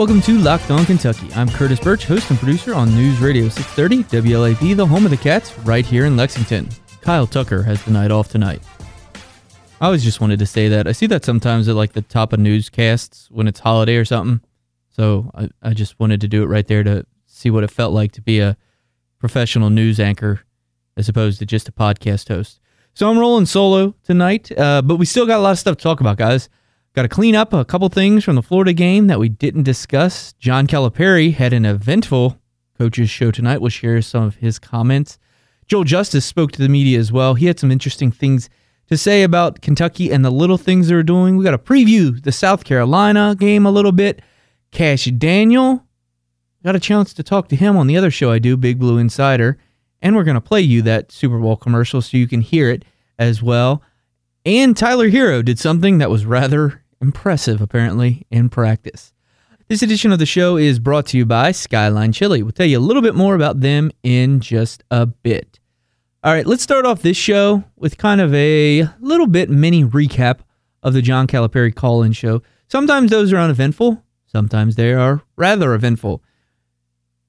Welcome to Locked On Kentucky. I'm Curtis Burch, host and producer on News Radio 630 WLAP, the home of the Cats, right here in Lexington. Kyle Tucker has the night off tonight. I always just wanted to say that. I see that sometimes at like the top of newscasts when it's holiday or something. So I, I just wanted to do it right there to see what it felt like to be a professional news anchor as opposed to just a podcast host. So I'm rolling solo tonight, uh, but we still got a lot of stuff to talk about, guys. Got to clean up a couple things from the Florida game that we didn't discuss. John Calipari had an eventful coaches show tonight. We'll share some of his comments. Joel Justus spoke to the media as well. He had some interesting things to say about Kentucky and the little things they're doing. We got to preview the South Carolina game a little bit. Cash Daniel, got a chance to talk to him on the other show I do, Big Blue Insider. And we're going to play you that Super Bowl commercial so you can hear it as well. And Tyler Herro did something that was rather impressive, apparently, in practice. This edition of the show is brought to you by Skyline Chili. We'll tell you a little bit more about them in just a bit. All right, let's start off this show with kind of a little bit mini recap of the John Calipari call in show. Sometimes those are uneventful, sometimes they are rather eventful.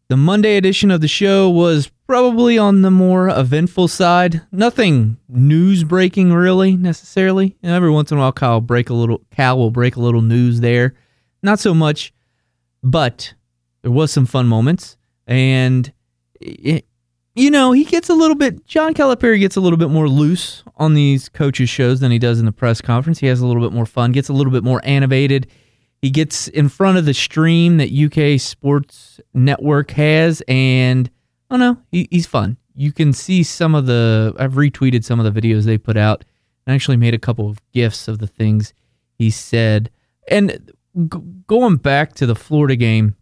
The Monday edition of the show was probably on the more eventful side. Nothing news breaking really necessarily. And every once in a while, Kyle break a little. Cal will break a little news there. Not so much, but there was some fun moments, and it, you know he gets a little bit. John Calipari gets a little bit more loose on these coaches shows than he does in the press conference. He has a little bit more fun. Gets a little bit more animated he gets in front of the stream that UK Sports Network has, and Oh, I don't he, he's fun. You can see some of the. I've retweeted some of the videos they put out, and actually made a couple of gifs of the things he said. And g- going back to the Florida game,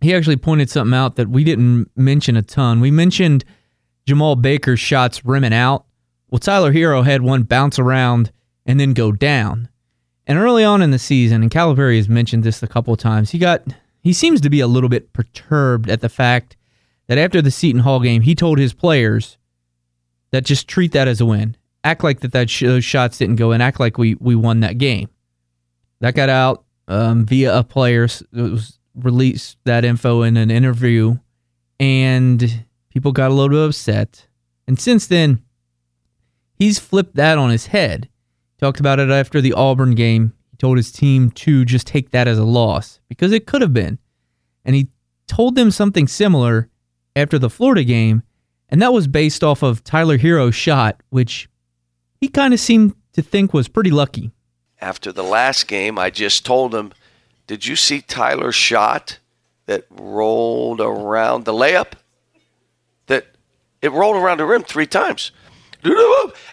he actually pointed something out that we didn't mention a ton. We mentioned Jemarl Baker's shots rimming out. Well, Tyler Herro had one bounce around and then go down. And early on in the season, and Calipari has mentioned this a couple of times, he got he seems to be a little bit perturbed at the fact that after the Seton Hall game, he told his players that just treat that as a win, act like that, that sh- those shots didn't go in, act like we we won that game. That got out um, via a player. It was released that info in an interview, and people got a little bit upset. And since then, he's flipped that on his head Talked about it after the Auburn game. He told his team to just take that as a loss because it could have been. And he told them something similar after the Florida game, and that was based off of Tyler Herro's shot, which he kind of seemed to think was pretty lucky. After the last game, I just told him, Did you see Tyler's shot that rolled around the layup? That it rolled around the rim three times.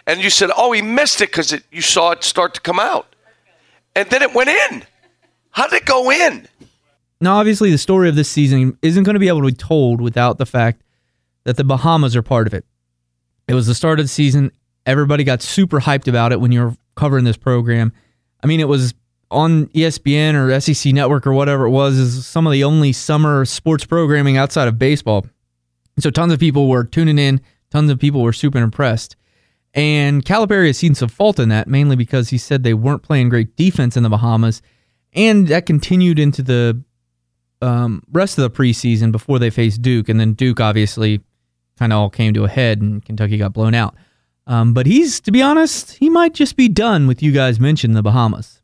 And you said, oh, he missed it because you saw it start to come out. And then it went in. How did it go in? Now, obviously, the story of this season isn't going to be able to be told without the fact that the Bahamas are part of it. It was the start of the season. Everybody got super hyped about it when you were covering this program. I mean, it was on ESPN or SEC Network or whatever it was, is some of the only summer sports programming outside of baseball. So tons of people were tuning in Tons of people were super impressed. And Calipari has seen some fault in that, mainly because he said they weren't playing great defense in the Bahamas. And that continued into the um, rest of the preseason before they faced Duke. And then Duke obviously kind of all came to a head and Kentucky got blown out. Um, but he's, to be honest, he might just be done with you guys mentioned the Bahamas.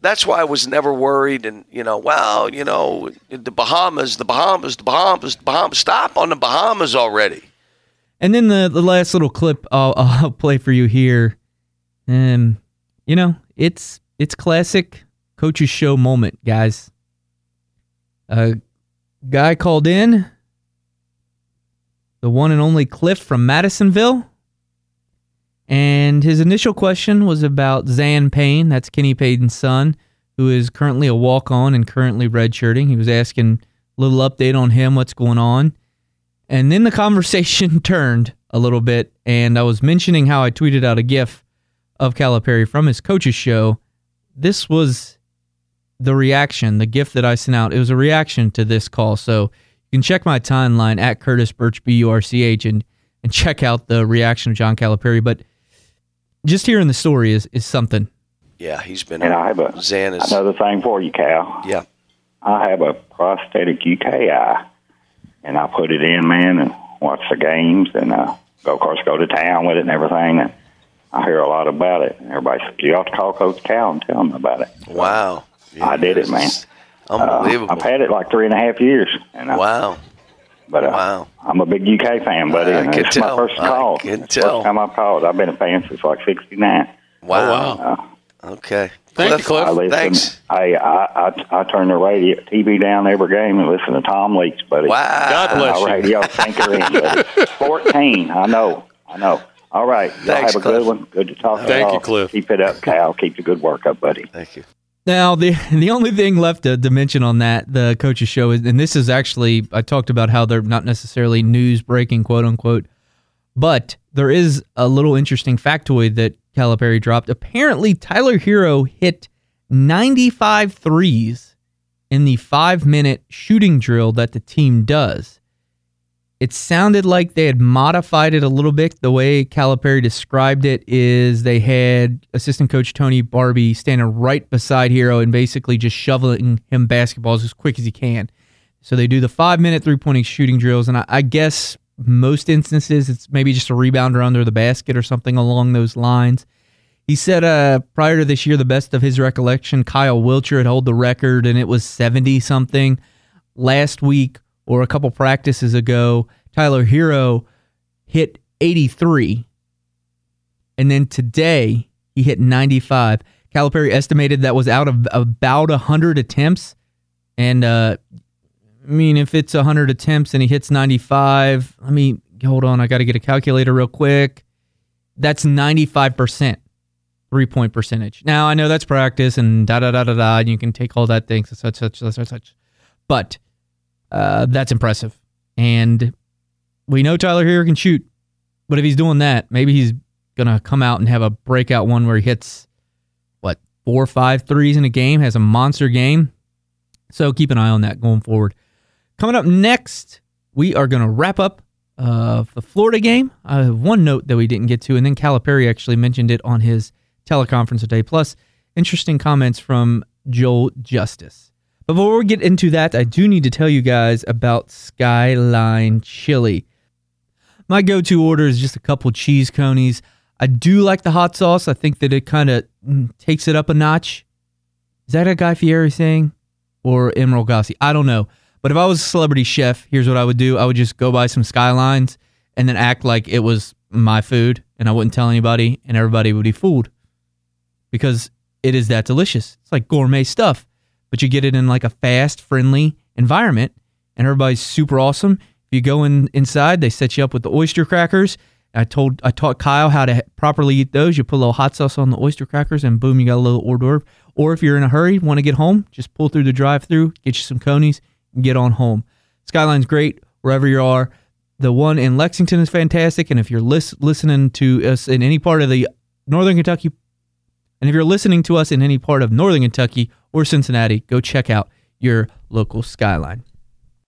That's why I was never worried. And, you know, well, you know, the Bahamas, the Bahamas, the Bahamas, the Bahamas. Stop on the Bahamas already. And then the the last little clip I'll, I'll play for you here. Um, you know, it's it's classic coaches show moment, guys. A guy called in, the one and only Cliff from Madisonville. And his initial question was about Zan Payne, that's Kenny Payne's son, who is currently a walk on and currently redshirting. He was asking a little update on him, what's going on. And then the conversation turned a little bit, and I was mentioning how I tweeted out a GIF of Calipari from his coach's show. This was the reaction, the gift that I sent out. It was a reaction to this call. So you can check my timeline at Curtis Burch B U R C H, and and check out the reaction of John Calipari. But just hearing the story is is something. Yeah, he's been. And I have a Zan is. another thing for you, Cal. Yeah. I have a prosthetic UKI, and I put it in, man, and watch the games, and uh, go, of course, go to town with it and everything. And I hear a lot about it. And everybody says, "You ought to call Coach Cal and tell him about it." Wow. I did it, man. Uh, Unbelievable. I've had it like three and a half years, and uh, wow. But uh, Wow. I'm a big UK fan, buddy. I and can it's tell. my first I can tell. First time I've called. I've been a fan since like '69. Wow. wow. Okay. Thank you, Cliff. I listen. Thanks. I, I I I turn the radio TV down every game and listen to Tom Leach, buddy. Wow. God bless My you. radio thinker in, buddy. Fourteen. I know. I know. All right. Y'all Thanks, have a Cliff. good one. Good to talk to Thank y'all. you, Cliff. Keep it up, Cal. Keep the good work up, buddy. Thank you. Now the the only thing left to, to mention on that the coaches show is, and this is actually I talked about how they're not necessarily news breaking quote unquote, but there is a little interesting factoid that Calipari dropped. Apparently, Tyler Herro hit 95 threes in the five minute shooting drill that the team does. It sounded like they had modified it a little bit. The way Calipari described it is they had assistant coach Tony Barbee standing right beside Herro and basically just shoveling him basketballs as quick as he can. So they do the five minute three point shooting drills, and I, I guess most instances it's maybe just a rebounder under the basket or something along those lines. He said uh, prior to this year, the best of his recollection, Kyle Wiltjer had held the record, and it was 70 something. Last week or a couple practices ago, Tyler Herro hit 83. And then today, he hit 95. Calipari estimated that was out of about 100 attempts. And, uh, I mean, if it's 100 attempts and he hits 95, let me hold on. I got to get a calculator real quick. That's 95% three point percentage. Now I know that's practice and da da da da da, and you can take all that things such such such such such, but uh, that's impressive. And we know Tyler Herro can shoot, but if he's doing that, maybe he's gonna come out and have a breakout one where he hits what four or five threes in a game, has a monster game. So keep an eye on that going forward. Coming up next, we are gonna wrap up uh, the Florida game. I have one note that we didn't get to, and then Calipari actually mentioned it on his teleconference today. Plus, interesting comments from Joel Justus. Before we get into that, I do need to tell you guys about Skyline Chili. My go to order is just a couple cheese conies. I do like the hot sauce. I think that it kind of mm, takes it up a notch. Is that a Guy Fieri saying? Or Emeril Lagasse? I don't know. But if I was a celebrity chef, here's what I would do I would just go buy some Skylines and then act like it was my food and I wouldn't tell anybody and everybody would be fooled because it is that delicious. It's like gourmet stuff, but you get it in like a fast, friendly environment and everybody's super awesome. If you go in inside, they set you up with the oyster crackers. I told I taught Kyle how to properly eat those. You put a little hot sauce on the oyster crackers and boom, you got a little hors d'oeuvre. Or if you're in a hurry, want to get home, just pull through the drive-through, get you some conies, and get on home. Skyline's great wherever you are. The one in Lexington is fantastic, and if you're lis- listening to us in any part of the Northern Kentucky, and if you're listening to us in any part of Northern Kentucky or Cincinnati, go check out your local Skyline.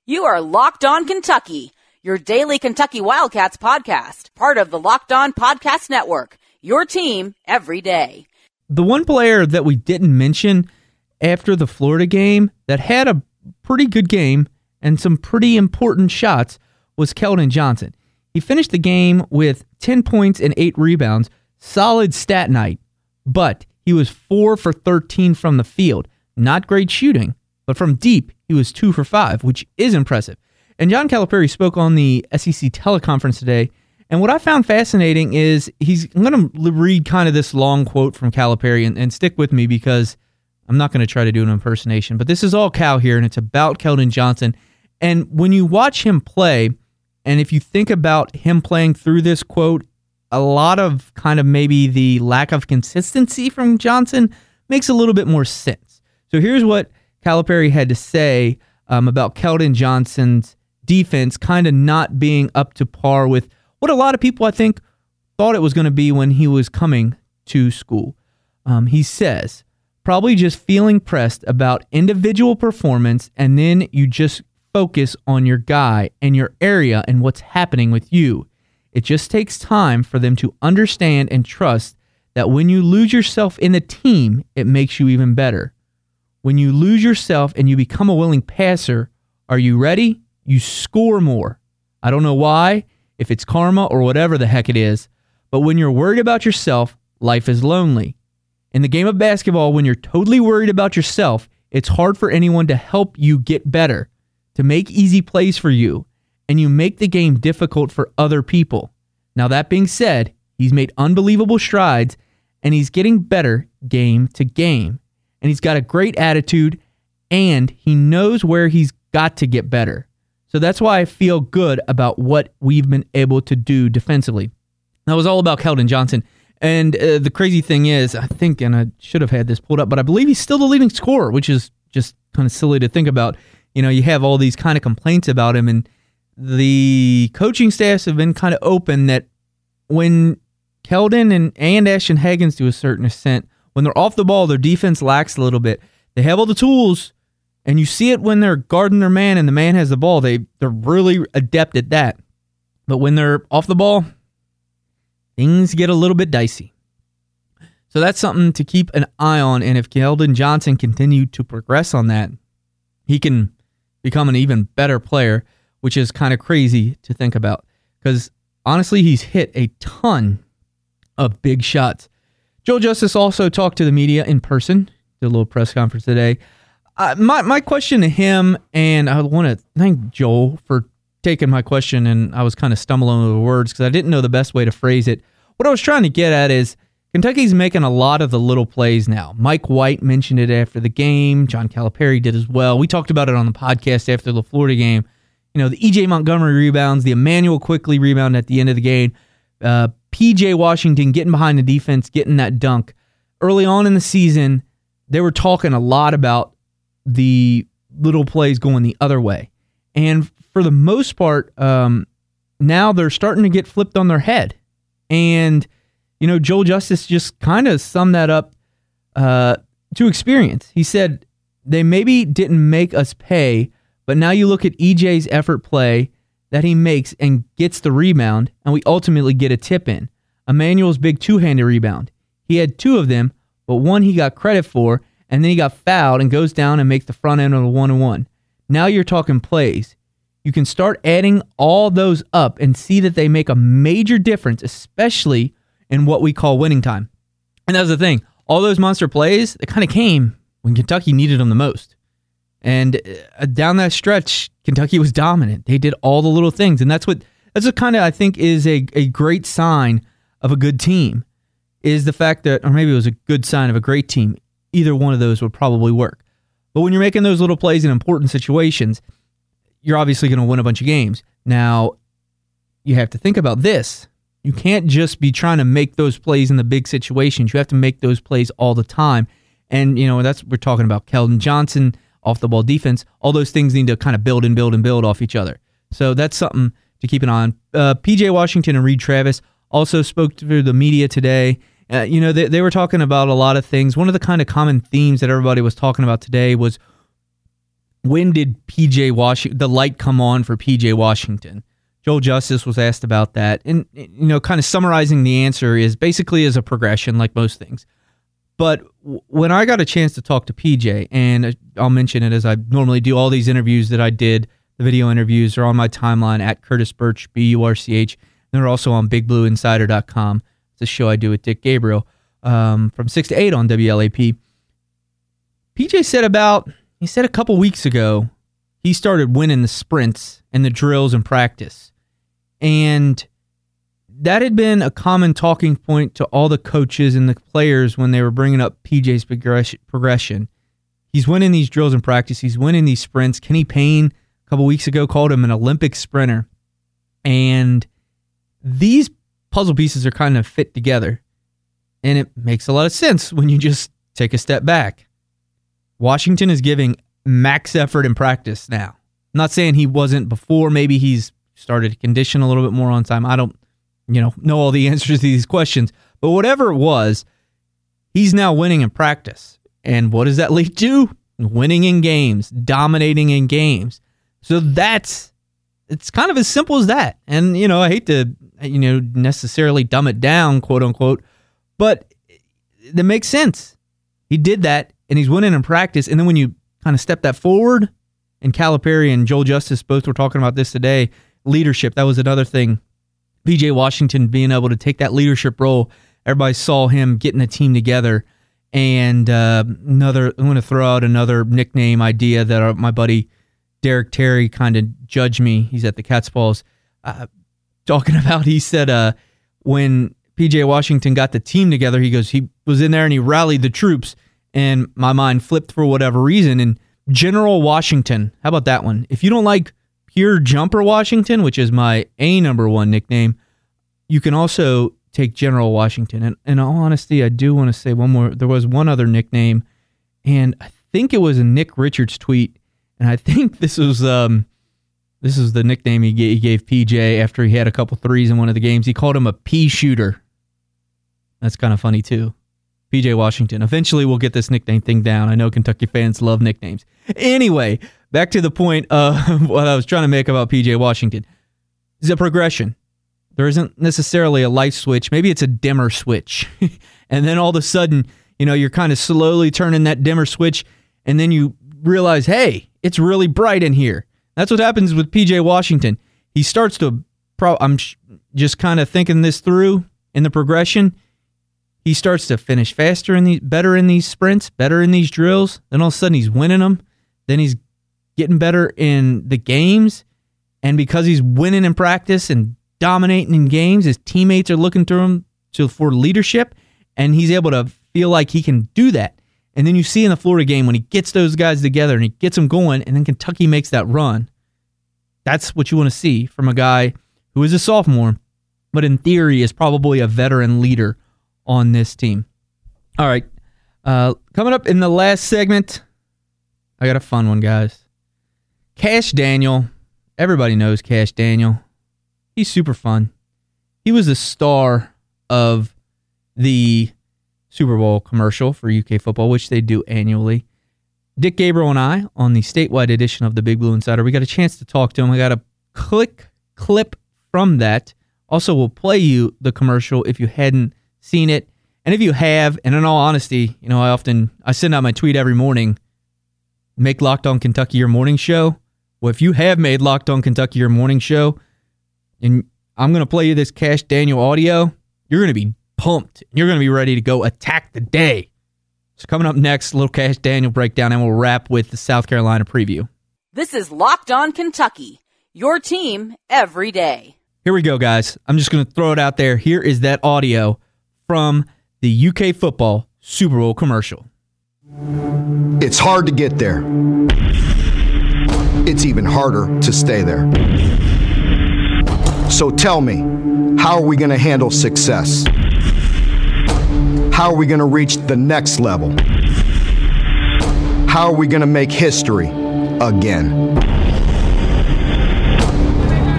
You are Locked On Kentucky, your daily Kentucky Wildcats podcast, part of the Locked On Podcast Network. Your team every day. The one player that we didn't mention after the Florida game that had a pretty good game and some pretty important shots was Keldon Johnson. He finished the game with 10 points and 8 rebounds. Solid stat night, but he was 4 for 13 from the field. Not great shooting, but from deep, he was 2 for 5, which is impressive. And John Calipari spoke on the SEC teleconference today. And what I found fascinating is he's going to read kind of this long quote from Calipari and, and stick with me because I'm not going to try to do an impersonation, but this is all Cal here and it's about Keldon Johnson. And when you watch him play, and if you think about him playing through this quote, a lot of kind of maybe the lack of consistency from Johnson makes a little bit more sense. So here's what Calipari had to say um, about Keldon Johnson's defense kind of not being up to par with what a lot of people, I think, thought it was going to be when he was coming to school. Um, he says, probably just feeling pressed about individual performance, and then you just focus on your guy and your area and what's happening with you. It just takes time for them to understand and trust that when you lose yourself in the team, it makes you even better. When you lose yourself and you become a willing passer, are you ready? You score more. I don't know why, if it's karma or whatever the heck it is, but when you're worried about yourself, life is lonely. In the game of basketball, when you're totally worried about yourself, it's hard for anyone to help you get better, to make easy plays for you, and you make the game difficult for other people. Now, that being said, he's made unbelievable strides and he's getting better game to game. And he's got a great attitude and he knows where he's got to get better. So that's why I feel good about what we've been able to do defensively. That was all about Keldon Johnson. And uh, the crazy thing is, I think, and I should have had this pulled up, but I believe he's still the leading scorer, which is just kind of silly to think about. You know, you have all these kind of complaints about him, and the coaching staffs have been kind of open that when Keldon and, and Ashton Hagans, to a certain extent, when they're off the ball, their defense lacks a little bit. They have all the tools, and you see it when they're guarding their man and the man has the ball. They they're really adept at that. But when they're off the ball, things get a little bit dicey. So that's something to keep an eye on. And if Keldon Johnson continued to progress on that, he can become an even better player, which is kind of crazy to think about. Because honestly, he's hit a ton of big shots. Joe Justus also talked to the media in person, did a little press conference today. Uh, my, my question to him, and I want to thank Joel for taking my question, and I was kind of stumbling over words because I didn't know the best way to phrase it. What I was trying to get at is Kentucky's making a lot of the little plays now. Mike White mentioned it after the game. John Calipari did as well. We talked about it on the podcast after the Florida game. You know, the EJ Montgomery rebounds, the Immanuel Quickley rebound at the end of the game, uh, PJ Washington getting behind the defense, getting that dunk. Early on in the season, they were talking a lot about the little plays going the other way. And for the most part, um, now they're starting to get flipped on their head. And, you know, Joel Justus just kind of summed that up uh, to experience. He said, they maybe didn't make us pay, but now you look at EJ's effort play that he makes and gets the rebound, and we ultimately get a tip in. Immanuel's big two handed rebound. He had two of them, but one he got credit for, and then he got fouled and goes down and makes the front end of the one and one. Now you're talking plays you can start adding all those up and see that they make a major difference, especially in what we call winning time. And that's the thing. All those monster plays, they kind of came when Kentucky needed them the most. And uh, down that stretch, Kentucky was dominant. They did all the little things. And that's what that's what kind of I think is a, a great sign of a good team is the fact that or maybe it was a good sign of a great team. Either one of those would probably work. But when you're making those little plays in important situations, you're obviously going to win a bunch of games. Now, you have to think about this. You can't just be trying to make those plays in the big situations. You have to make those plays all the time. And, you know, that's we're talking about Keldon Johnson, off the ball defense. All those things need to kind of build and build and build off each other. So that's something to keep an eye on. Uh, PJ Washington and Reid Travis also spoke to the media today. Uh, you know, they, they were talking about a lot of things. One of the kind of common themes that everybody was talking about today was when did PJ Washington the light come on for PJ Washington? Joel Justus was asked about that, and you know, kind of summarizing the answer is basically as a progression, like most things. But when I got a chance to talk to PJ, and I'll mention it as I normally do, all these interviews that I did, the video interviews are on my timeline at Curtis Burch, B U R C H. They're also on BigBlueInsider.com. It's a show I do with Dick Gabriel um, from six to eight on WLAP. PJ said about he said a couple weeks ago he started winning the sprints and the drills in practice. And that had been a common talking point to all the coaches and the players when they were bringing up PJ's progression. He's winning these drills in practice, he's winning these sprints. Kenny Payne, a couple weeks ago, called him an Olympic sprinter. And these puzzle pieces are kind of fit together. And it makes a lot of sense when you just take a step back. Washington is giving max effort in practice now. I'm not saying he wasn't before. Maybe he's started to condition a little bit more on time. I don't, you know, know all the answers to these questions. But whatever it was, he's now winning in practice. And what does that lead to? Winning in games, dominating in games. So that's it's kind of as simple as that. And you know, I hate to you know, necessarily dumb it down, quote unquote, but that makes sense. He did that and he's winning in practice. And then when you kind of step that forward, and Calipari and Joel Justus both were talking about this today, leadership, that was another thing. PJ Washington being able to take that leadership role. Everybody saw him getting a team together. And uh, another, I'm going to throw out another nickname idea that our, my buddy Derek Terry kind of judged me. He's at the Cats' Pause uh, talking about. He said uh, when PJ Washington got the team together, he goes, he was in there and he rallied the troops. And my mind flipped for whatever reason. And General Washington, how about that one? If you don't like pure jumper Washington, which is my A number one nickname, you can also take General Washington. And in all honesty, I do want to say one more. There was one other nickname, and I think it was a Nick Richards tweet, and I think this was um, this is the nickname he gave, he gave PJ after he had a couple threes in one of the games. He called him a pea shooter. That's kind of funny too. PJ Washington. Eventually, we'll get this nickname thing down. I know Kentucky fans love nicknames. Anyway, back to the point of what I was trying to make about PJ Washington. It's a progression. There isn't necessarily a light switch. Maybe it's a dimmer switch. and then all of a sudden, you know, you're kind of slowly turning that dimmer switch, and then you realize, hey, it's really bright in here. That's what happens with PJ Washington. He starts to, pro- I'm just kind of thinking this through in the progression he starts to finish faster in these, better in these sprints, better in these drills. Then all of a sudden he's winning them. Then he's getting better in the games, and because he's winning in practice and dominating in games, his teammates are looking to him to for leadership, and he's able to feel like he can do that. And then you see in the Florida game when he gets those guys together and he gets them going, and then Kentucky makes that run. That's what you want to see from a guy who is a sophomore, but in theory is probably a veteran leader on this team. All right. Uh, coming up in the last segment, I got a fun one, guys. Cash Daniel. Everybody knows Cash Daniel. He's super fun. He was the star of the Super Bowl commercial for UK football, which they do annually. Dick Gabriel and I, on the statewide edition of the Big Blue Insider, we got a chance to talk to him. I got a click clip from that. Also, we'll play you the commercial if you hadn't seen it. And if you have, and in all honesty, you know, I often I send out my tweet every morning, make Locked On Kentucky your morning show. Well, if you have made Locked On Kentucky your morning show, and I'm going to play you this Cash Daniel audio, you're going to be pumped. You're going to be ready to go attack the day. So coming up next, little Cash Daniel breakdown, and we'll wrap with the South Carolina preview. This is Locked On Kentucky, your team every day. Here we go, guys. I'm just going to throw it out there. Here is that audio from the UK football Super Bowl commercial. It's hard to get there. It's even harder to stay there. So tell me, how are we going to handle success? How are we going to reach the next level? How are we going to make history again?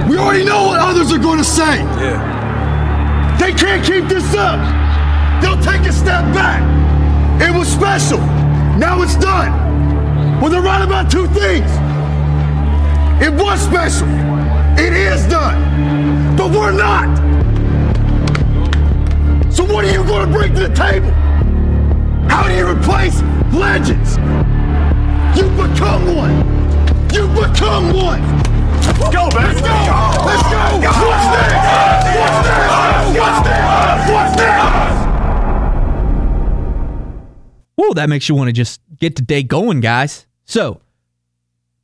We already know what others are going to say. Yeah. They can't keep this up. They'll take a step back. It was special. Now it's done. Well, they're right about two things. It was special. It is done. But we're not. So what are you going to bring to the table? How do you replace legends? You become one. You become one. Let's go, man. Let's go. Let's go. What's next? What's next? What's next? What's next? Whoa, that makes you want to just get the day going, guys. So,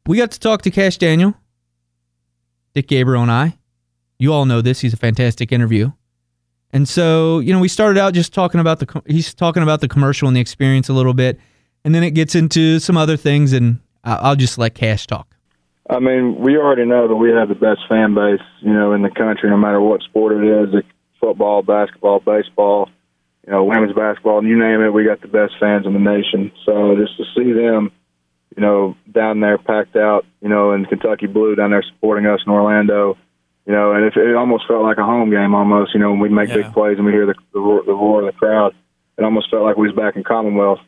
we got to talk to Cash Daniel, Dick Gabriel, and I. You all know this. He's a fantastic interview. And so, you know, we started out just talking about the he's talking about the commercial and the experience a little bit, and then it gets into some other things, and I'll just let Cash talk. I mean, we already know that we have the best fan base, you know, in the country, no matter what sport it is football, basketball, baseball you know, women's basketball, and you name it, we got the best fans in the nation. So just to see them, you know, down there packed out, you know, in Kentucky blue down there supporting us in Orlando, you know, and it, it almost felt like a home game almost, you know, when we make yeah. big plays and we hear the, the, roar, the roar of the crowd. It almost felt like we was back in Commonwealth.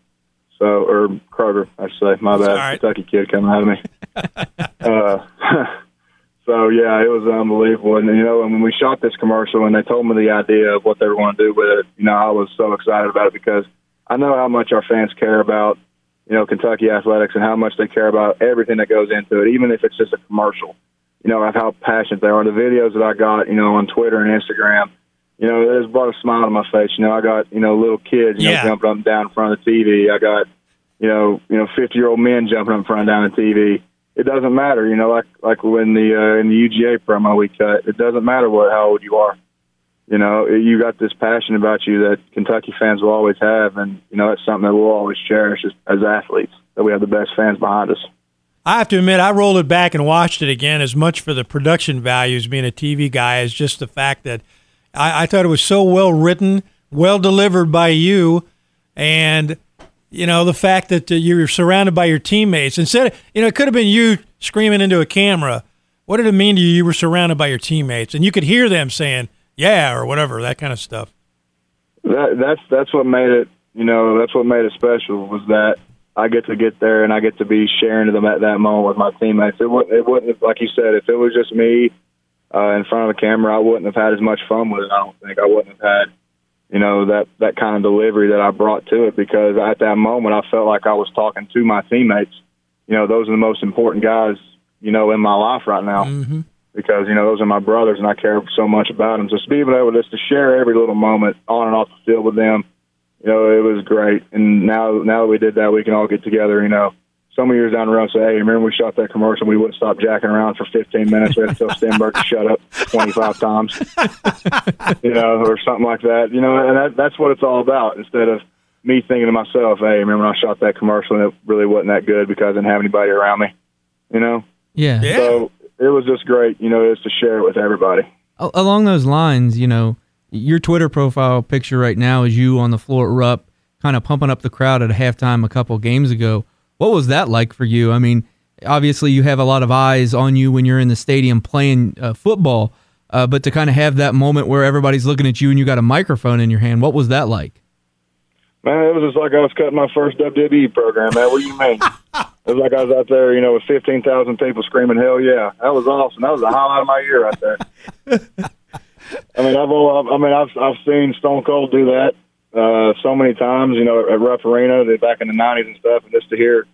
So, or Kroger, I should say. My bad. Right. Kentucky kid coming out of me. uh, So yeah, it was unbelievable. And you know, and when we shot this commercial and they told me the idea of what they were going to do with it, you know, I was so excited about it because I know how much our fans care about, you know, Kentucky athletics and how much they care about everything that goes into it, even if it's just a commercial. You know, of how passionate they are. The videos that I got, you know, on Twitter and Instagram, you know, it has brought a smile to my face. You know, I got, you know, little kids, you Yeah. know, jumping up and down in front of the TV. I got, you know, you know, fifty year old men jumping up in front of down the TV. It doesn't matter, you know, like like when the uh, in the UGA promo we cut. It doesn't matter what how old you are. You know, you got this passion about you that Kentucky fans will always have, and you know, that's something that we'll always cherish as, as athletes. That we have the best fans behind us. I have to admit, I rolled it back and watched it again as much for the production values, being a TV guy, as just the fact that I, I thought it was so well written, well delivered by you, and you know the fact that uh, you're surrounded by your teammates. Instead, you know, it could have been you screaming into a camera. What did it mean to you? You were surrounded by your teammates, and you could hear them saying "yeah" or whatever, that kind of stuff. That that's that's what made it. You know, that's what made it special was that I get to get there and I get to be sharing to them at that moment with my teammates. It wouldn't, it wouldn't, like you said, if it was just me uh, in front of the camera, I wouldn't have had as much fun with it. I don't think I wouldn't have had, you know, that that kind of delivery that I brought to it because at that moment I felt like I was talking to my teammates. You know, those are the most important guys, you know, in my life right now because you know those are my brothers and I care so much about them. So to be able to just to share every little moment on and off the field with them, you know, it was great. And now now that we did that, we can all get together. You know, some years down the road, say, hey, remember we shot that commercial? We wouldn't stop jacking around for 15 minutes. We had to tell Stenberg to shut up 25 times, you know, or something like that. You know, and that, that's what it's all about. Instead of me thinking to myself, hey, remember when I shot that commercial and it really wasn't that good because I didn't have anybody around me. You know, Yeah. so it was just great. You know, just to share it with everybody. Along those lines, you know, your Twitter profile picture right now is you on the floor at Rupp, kind of pumping up the crowd at a halftime a couple games ago. What was that like for you? I mean, obviously you have a lot of eyes on you when you're in the stadium playing uh, football, uh, but to kind of have that moment where everybody's looking at you and you got a microphone in your hand, what was that like? Man, it was just like I was cutting my first WWE program, man. What do you mean? it was like I was out there, you know, with 15,000 people screaming, hell yeah. That was awesome. That was the highlight of my year right there. I mean, I've, all, I mean, I've, I've seen Stone Cold do that uh, so many times, you know, at Rupp Arena back in the 90s and stuff. And just to hear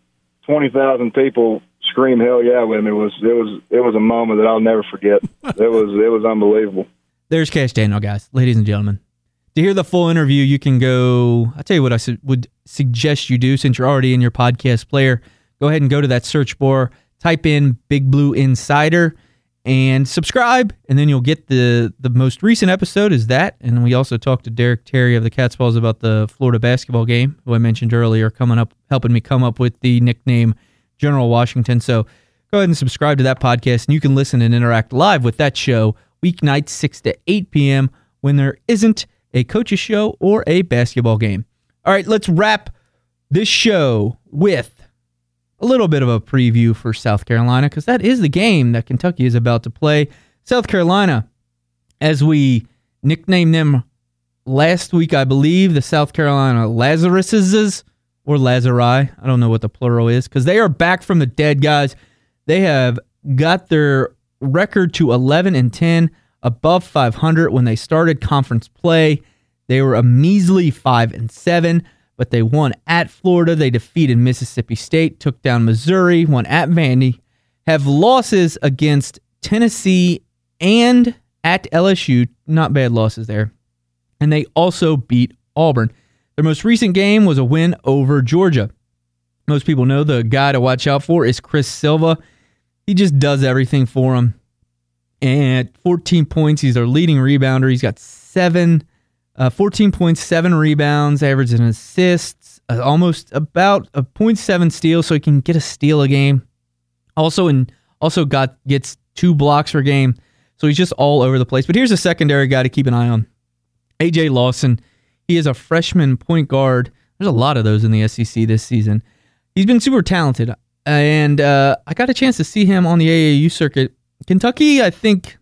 20,000 people scream hell yeah with me was, it was, it was a moment that I'll never forget. it was, it was unbelievable. There's Cash Daniel, guys, ladies and gentlemen. To hear the full interview, you can go. I'll tell you what I su- would suggest you do since you're already in your podcast player. Go ahead and go to that search bar, type in Big Blue Insider, and subscribe, and then you'll get the the most recent episode is that. And we also talked to Derek Terry of the Cats' Pause about the Florida basketball game, who I mentioned earlier, coming up, helping me come up with the nickname General Washington. So go ahead and subscribe to that podcast, and you can listen and interact live with that show weeknights 6 to 8 p.m. when there isn't a coach's show or a basketball game. All right, let's wrap this show with a little bit of a preview for South Carolina because that is the game that Kentucky is about to play. South Carolina, as we nicknamed them last week, I believe, the South Carolina Lazaruses or Lazari. I don't know what the plural is because they are back from the dead, guys. They have got their record to 11 and 10, above 500 when they started conference play. They were a measly 5 and 7, but they won at Florida. They defeated Mississippi State, took down Missouri, won at Vandy, have losses against Tennessee and at LSU. Not bad losses there. And they also beat Auburn. Their most recent game was a win over Georgia. Most people know the guy to watch out for is Chris Silva. He just does everything for them. And at 14 points, he's their leading rebounder. He's got seven, uh, 14 points, seven rebounds, averaging assists, uh, almost about a 0.7 steal, so he can get a steal a game. Also, and also got gets two blocks per game, so he's just all over the place. But here's a secondary guy to keep an eye on: AJ Lawson. He is a freshman point guard. There's a lot of those in the SEC this season. He's been super talented, and uh, I got a chance to see him on the AAU circuit. Kentucky, I think,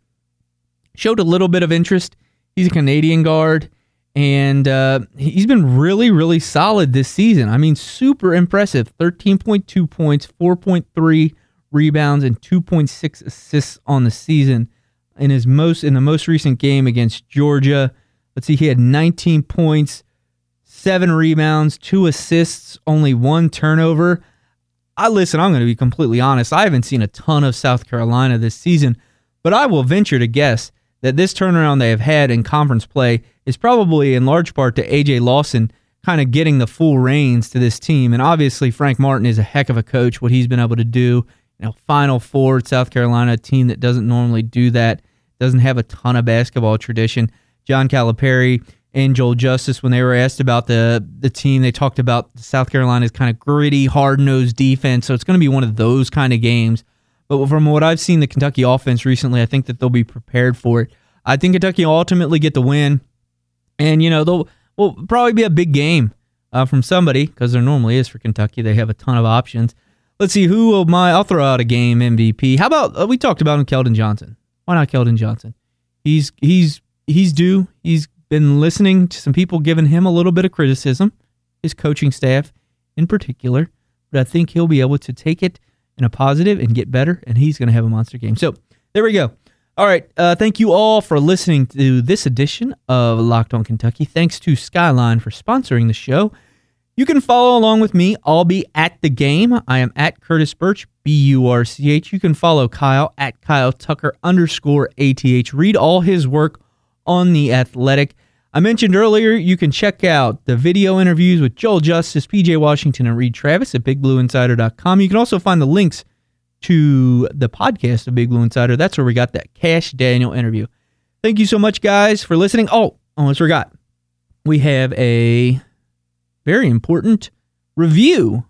showed a little bit of interest. He's a Canadian guard, and uh, he's been really, really solid this season. I mean, super impressive 13.2 points, 4.3 rebounds and 2.6 assists on the season. In his most in the most recent game against Georgia, let's see, he had 19 points, seven rebounds, two assists, only one turnover. I listen, I'm going to be completely honest. I haven't seen a ton of South Carolina this season, but I will venture to guess that this turnaround they have had in conference play is probably in large part to AJ Lawson kind of getting the full reins to this team. And obviously, Frank Martin is a heck of a coach. What he's been able to do, you know, Final Four, South Carolina, a team that doesn't normally do that, doesn't have a ton of basketball tradition. John Calipari and Joel Justus, when they were asked about the the team, they talked about South Carolina's kind of gritty, hard nosed defense. So it's going to be one of those kind of games. But from what I've seen the Kentucky offense recently, I think that they'll be prepared for it. I think Kentucky will ultimately get the win, and you know they'll will probably be a big game uh, from somebody because there normally is for Kentucky. They have a ton of options. Let's see who will my. I'll throw out a game MVP. How about uh, we talked about him, Keldon Johnson? Why not Keldon Johnson? He's he's he's due. He's been listening to some people giving him a little bit of criticism, his coaching staff in particular. But I think he'll be able to take it in a positive and get better, and he's going to have a monster game. So there we go. All right. Uh, thank you all for listening to this edition of Locked On Kentucky. Thanks to Skyline for sponsoring the show. You can follow along with me. I'll be at the game. I am at Curtis Burch, B U R C H. You can follow Kyle at Kyle Tucker underscore ATH. Read all his work on The Athletic. I mentioned earlier you can check out the video interviews with Joel Justus, PJ Washington, and Reid Travis at BigBlueInsider.com. You can also find the links to the podcast of Big Blue Insider. That's where we got that Cash Daniel interview. Thank you so much, guys, for listening. Oh, almost forgot. We have a very important review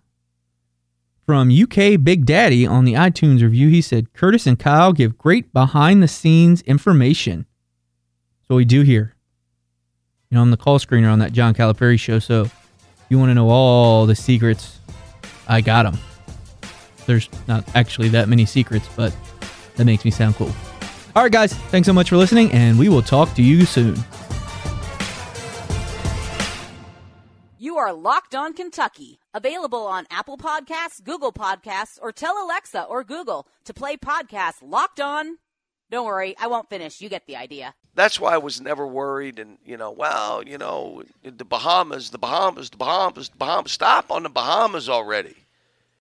from UK Big Daddy on the iTunes review. He said, Curtis and Kyle give great behind the scenes information. So we do here. You know, I'm the call screener on that John Calipari show. So you want to know all the secrets, I got them. There's not actually that many secrets, but that makes me sound cool. All right, guys, thanks so much for listening, and we will talk to you soon. You are Locked On Kentucky, available on Apple Podcasts, Google Podcasts, or tell Alexa or Google to play podcast Locked On. Don't worry, I won't finish. You get the idea. That's why I was never worried. And, you know, well, you know, the Bahamas, the Bahamas, the Bahamas, the Bahamas. Stop on the Bahamas already.